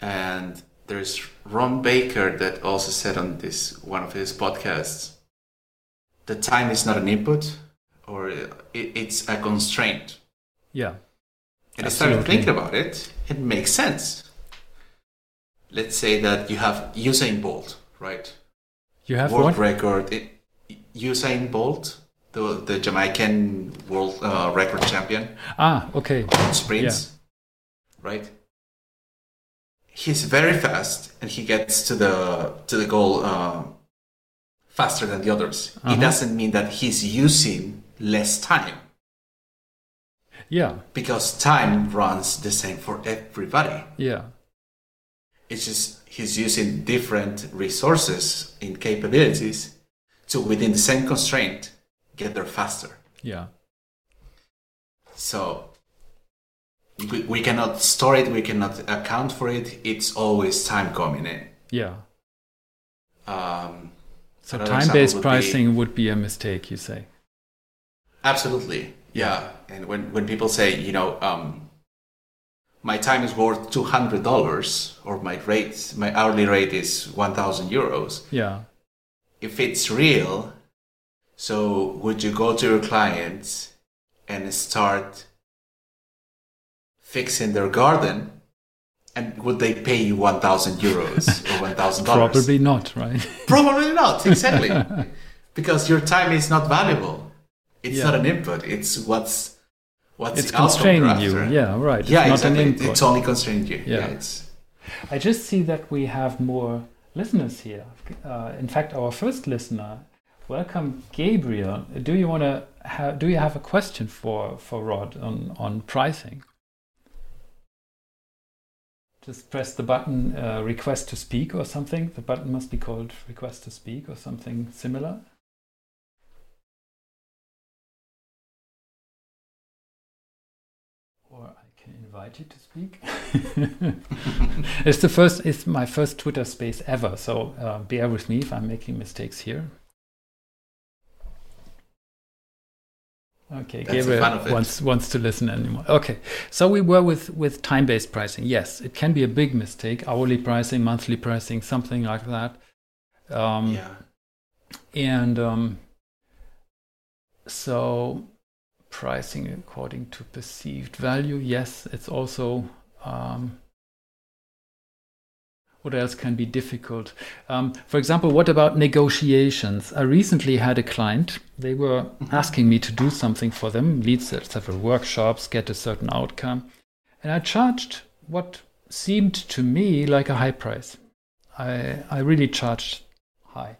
and there's Ron Baker that also said on this one of his podcasts the time is not an input or it, it's a constraint. Yeah. And I started thinking about it, it makes sense. Let's say that you have Usain Bolt, right? You have world what? record. It, Usain Bolt, the the Jamaican world uh, record champion. Ah, okay. Sprints, yeah. right? He's very fast and he gets to the to the goal uh, faster than the others. Uh-huh. It doesn't mean that he's using less time. Yeah. Because time runs the same for everybody. Yeah. It's just he's using different resources and capabilities to within the same constraint get there faster. Yeah. So we, we cannot store it we cannot account for it. It's always time coming in yeah. Um, so time-based pricing would be a mistake you say? Absolutely yeah. And when, when people say you know um, my time is worth $200 or my rate my hourly rate is 1000 euros. Yeah. If it's real so would you go to your clients and start fixing their garden and would they pay you 1000 euros or (laughs) 1000 dollars probably not right probably not (laughs) exactly because your time is not valuable it's yeah. not an input it's what's what's it's constraining you yeah right yeah it's exactly. it's only constraining you yeah, yeah it's i just see that we have more listeners here. Uh, in fact, our first listener. Welcome, Gabriel. Do you want to have? Do you have a question for for Rod on on pricing? Just press the button uh, "Request to Speak" or something. The button must be called "Request to Speak" or something similar. Or I can invite you to speak. (laughs) it's the first. It's my first Twitter space ever, so uh, bear with me if I'm making mistakes here. Okay, That's Gabriel wants wants to listen anymore. Okay, so we were with with time based pricing. Yes, it can be a big mistake. Hourly pricing, monthly pricing, something like that. Um, yeah. And um, so pricing according to perceived value. Yes, it's also um, what else can be difficult? Um, for example, what about negotiations? I recently had a client. They were asking me to do something for them, lead several workshops, get a certain outcome. And I charged what seemed to me like a high price. I, I really charged high.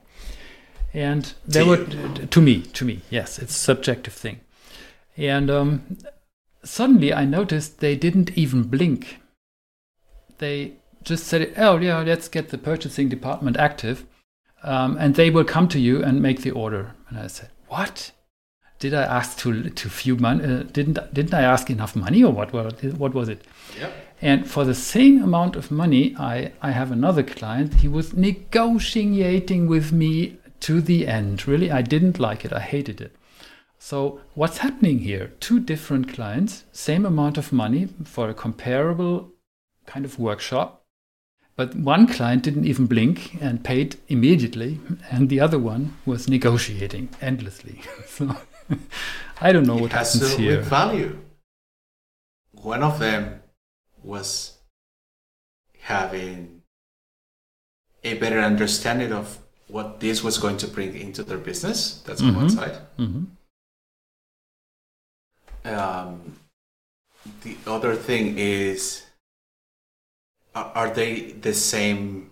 And they were, to me, to me, yes, it's a subjective thing. And um, suddenly I noticed they didn't even blink. They just said, oh, yeah, let's get the purchasing department active. Um, and they will come to you and make the order. And I said, what? Did I ask too too few money? Uh, didn't didn't I ask enough money or what? What, what was it? Yep. And for the same amount of money, I I have another client. He was negotiating with me to the end. Really, I didn't like it. I hated it. So what's happening here? Two different clients, same amount of money for a comparable kind of workshop, but one client didn't even blink and paid immediately, and the other one was negotiating endlessly. (laughs) so I don't know it what happens here. With value. One of them was having a better understanding of what this was going to bring into their business. That's mm-hmm. on one side. Mm-hmm. Um, the other thing is are they the same?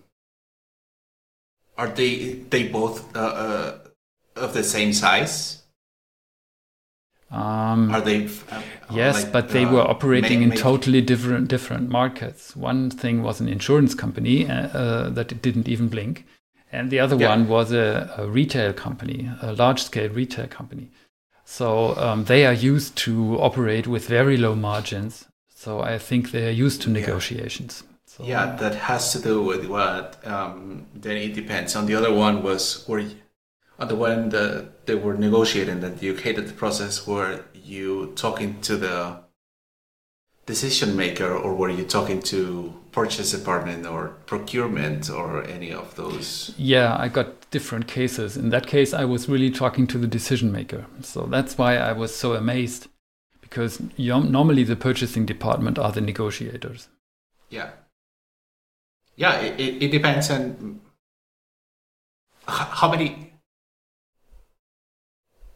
Are they they both uh, uh, of the same size? Um, are they? Uh, yes, like, but they were uh, operating in totally different different markets. One thing was an insurance company uh, uh, that didn't even blink, and the other yeah. one was a, a, retail company, a large scale retail company. So um, they are used to operate with very low margins. So I think they are used to negotiations. Yeah. So, yeah, that has to do with what. Um, then it depends. On the other one was where, on the one that they were negotiating that you hated the process. Were you talking to the decision maker, or were you talking to purchase department or procurement or any of those? Yeah, I got different cases. In that case, I was really talking to the decision maker. So that's why I was so amazed, because normally the purchasing department are the negotiators. Yeah yeah, it, it depends on how many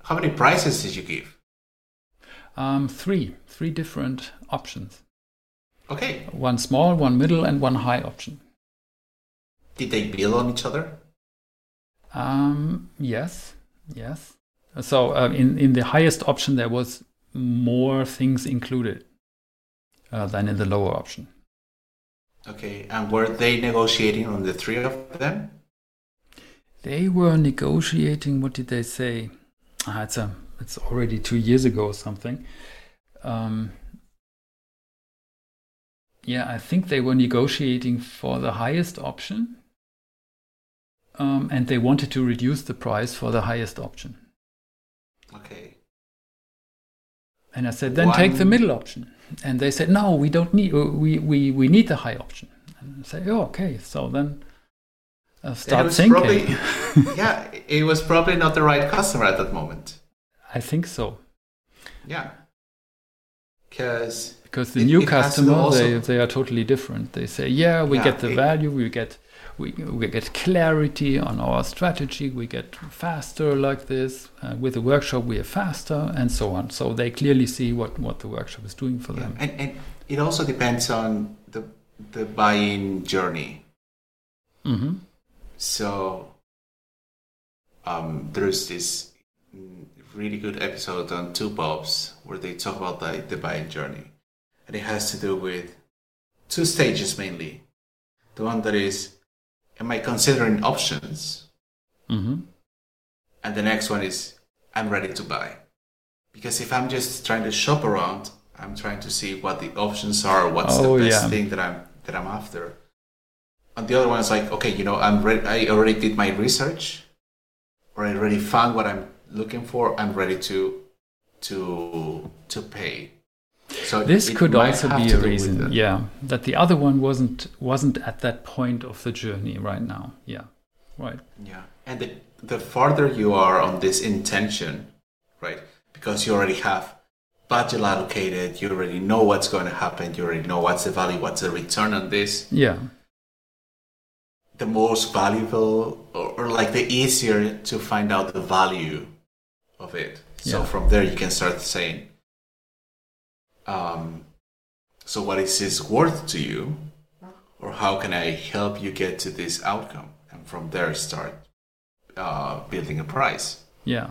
how many prices did you give? Um, three, three different options. Okay. One small, one middle, and one high option. Did they build on each other? Um, yes, yes. So uh, in in the highest option, there was more things included uh, than in the lower option. Okay, and were they negotiating on the three of them? They were negotiating. What did they say? Ah, it's a, it's already two years ago or something. Um, yeah, I think they were negotiating for the highest option, um, and they wanted to reduce the price for the highest option. Okay. And I said, then One... take the middle option and they said, no, we don't need, we, we, we need the high option. And I say, oh, okay. So then uh, start thinking. Probably, (laughs) yeah, it was probably not the right customer at that moment. I think so. Yeah. Because because the it, new it customer they, they are totally different. They say, yeah, we yeah, get the it, value, we get we, we get clarity on our strategy, we get faster like this. Uh, with the workshop, we are faster, and so on. So they clearly see what, what the workshop is doing for them. And, and it also depends on the, the buying journey. Mm-hmm. So um, there's this really good episode on Two Bobs where they talk about the, the buying journey. And it has to do with two stages mainly. The one that is, am I considering options? Mm-hmm. And the next one is, I'm ready to buy. Because if I'm just trying to shop around, I'm trying to see what the options are, what's oh, the best yeah. thing that I'm that I'm after. And the other one is like, okay, you know, I'm ready. I already did my research, or I already found what I'm looking for. I'm ready to to to pay. So this could also be a reason, yeah, that the other one wasn't wasn't at that point of the journey right now. Yeah, right. Yeah, and the the farther you are on this intention, right, because you already have budget allocated, you already know what's going to happen, you already know what's the value, what's the return on this. Yeah. The most valuable, or, or like the easier to find out the value of it. So yeah. from there, you can start saying, um, so what is this worth to you? Or how can I help you get to this outcome? And from there, start uh, building a price. Yeah.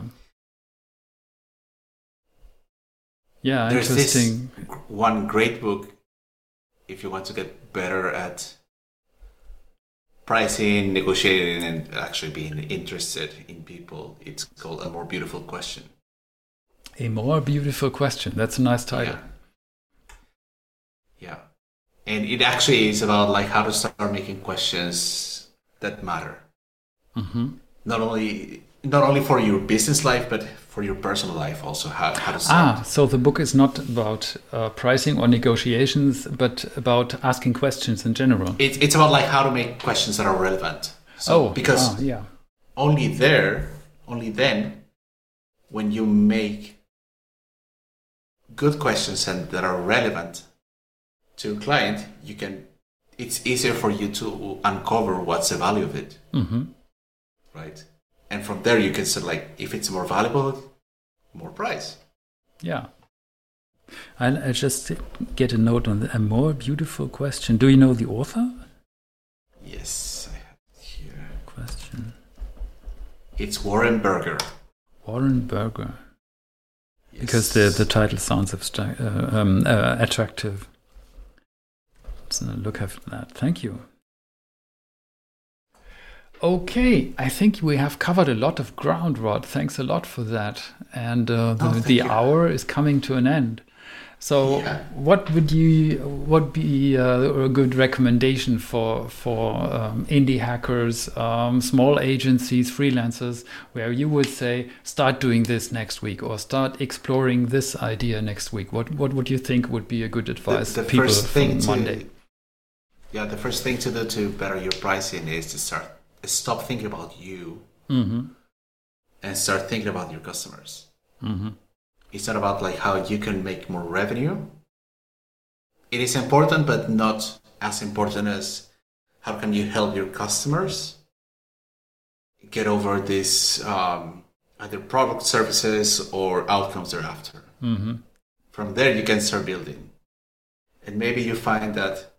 Yeah, There's interesting. This one great book if you want to get better at pricing, negotiating, and actually being interested in people. It's called A More Beautiful Question. A More Beautiful Question. That's a nice title. Yeah. Yeah. And it actually is about like how to start making questions that matter. Mm-hmm. Not only not only for your business life, but for your personal life also. How, how to start. Ah, so the book is not about uh, pricing or negotiations, but about asking questions in general. It, it's about like how to make questions that are relevant. So, oh, because ah, yeah. only there, only then, when you make good questions and that are relevant to a client, you can. It's easier for you to uncover what's the value of it. Mm-hmm. Right? And from there you can say like if it's more valuable more price. Yeah. I'll, I'll just get a note on the, a more beautiful question. Do you know the author? Yes i have here. Question. It's warren berger. Warren berger. Yes. because the the title sounds abstract, uh, um, uh, attractive look at that thank you Okay, I think we have covered a lot of ground, Rod. Thanks a lot for that. And uh, the, oh, the hour is coming to an end. So, yeah. what would you what be uh, a good recommendation for for um, indie hackers, um, small agencies, freelancers, where you would say start doing this next week or start exploring this idea next week? What what would you think would be a good advice the, the people first thing to, Monday? Yeah, the first thing to do to better your pricing is to start stop thinking about you mm-hmm. and start thinking about your customers. Mm-hmm. It's not about like how you can make more revenue. It is important, but not as important as how can you help your customers get over this um, either product services or outcomes they're after. Mm-hmm. From there, you can start building. And maybe you find that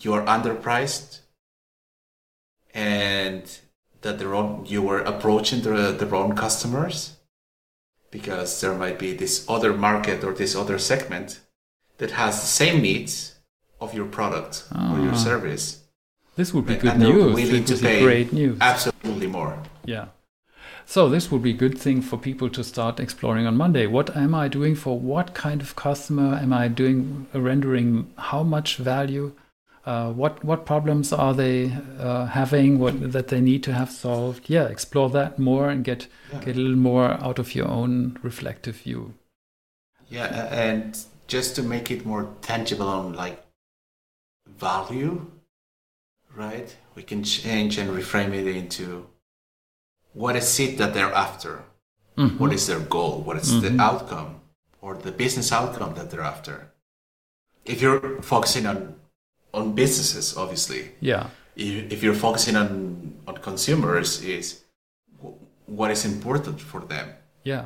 you are underpriced and that the wrong you were approaching the, the wrong customers because there might be this other market or this other segment that has the same needs of your product or your ah. service. This would be good and news. Willing this to pay great news. Absolutely more. Yeah. So this would be a good thing for people to start exploring on Monday. What am I doing for what kind of customer? Am I doing rendering how much value? Uh, what what problems are they uh, having what that they need to have solved yeah explore that more and get yeah. get a little more out of your own reflective view yeah and just to make it more tangible on like value right we can change and reframe it into what is it that they're after mm-hmm. what is their goal what is mm-hmm. the outcome or the business outcome that they're after if you're focusing on on businesses, obviously. Yeah. If you're focusing on on consumers, is what is important for them. Yeah.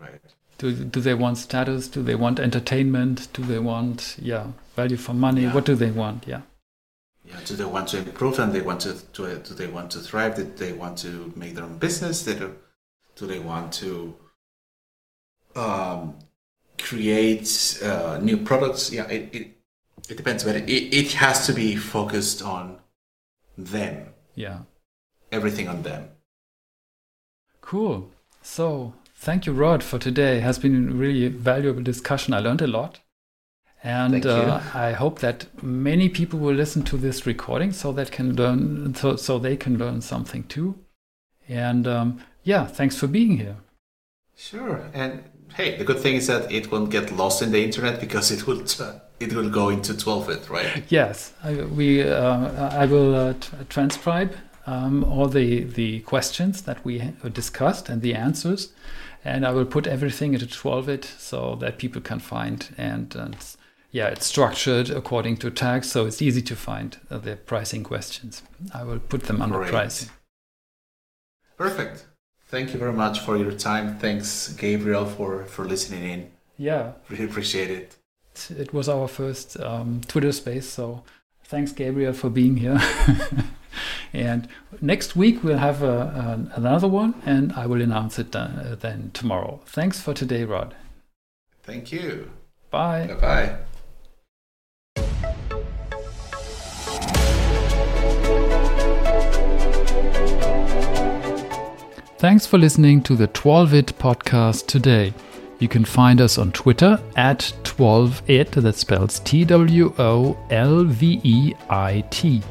Right. Do do they want status? Do they want entertainment? Do they want yeah value for money? Yeah. What do they want? Yeah. Yeah, do they want to improve and they want to, to do they want to thrive? Do they want to make their own business? Do, do they want to um, create uh, new products? Yeah, it, it, it depends, but it, it has to be focused on them. Yeah. Everything on them. Cool. So thank you, Rod, for today. It has been a really valuable discussion. I learned a lot. And uh, I hope that many people will listen to this recording so that can learn so, so they can learn something too. And um, yeah, thanks for being here. Sure. And hey, the good thing is that it won't get lost in the internet because it will it will go into twolve.it, right? Yes, I, we uh, I will uh, transcribe um, all the the questions that we discussed and the answers, and I will put everything into twolve.it so that people can find and. and yeah, it's structured according to tags, so it's easy to find uh, the pricing questions. I will put them under Great. pricing. Perfect. Thank you very much for your time. Thanks, Gabriel, for, for listening in. Yeah. Really appreciate it. It was our first um, Twitter space, so thanks, Gabriel, for being here. (laughs) and next week we'll have a, a, another one, and I will announce it uh, then tomorrow. Thanks for today, Rod. Thank you. Bye. Bye bye. Thanks for listening to the twolve.it podcast today. You can find us on Twitter at twolve.it, that spells T W O L V E I T.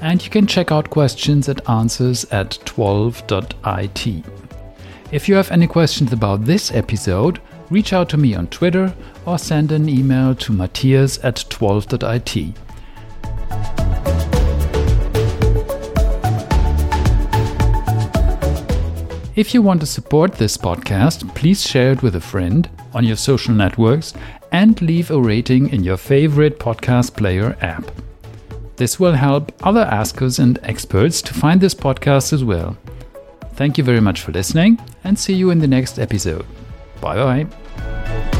And you can check out questions and answers at twolve.it. If you have any questions about this episode, reach out to me on Twitter or send an email to matthias at twolve.it. If you want to support this podcast, please share it with a friend on your social networks and leave a rating in your favorite podcast player app. This will help other askers and experts to find this podcast as well. Thank you very much for listening and see you in the next episode. Bye bye.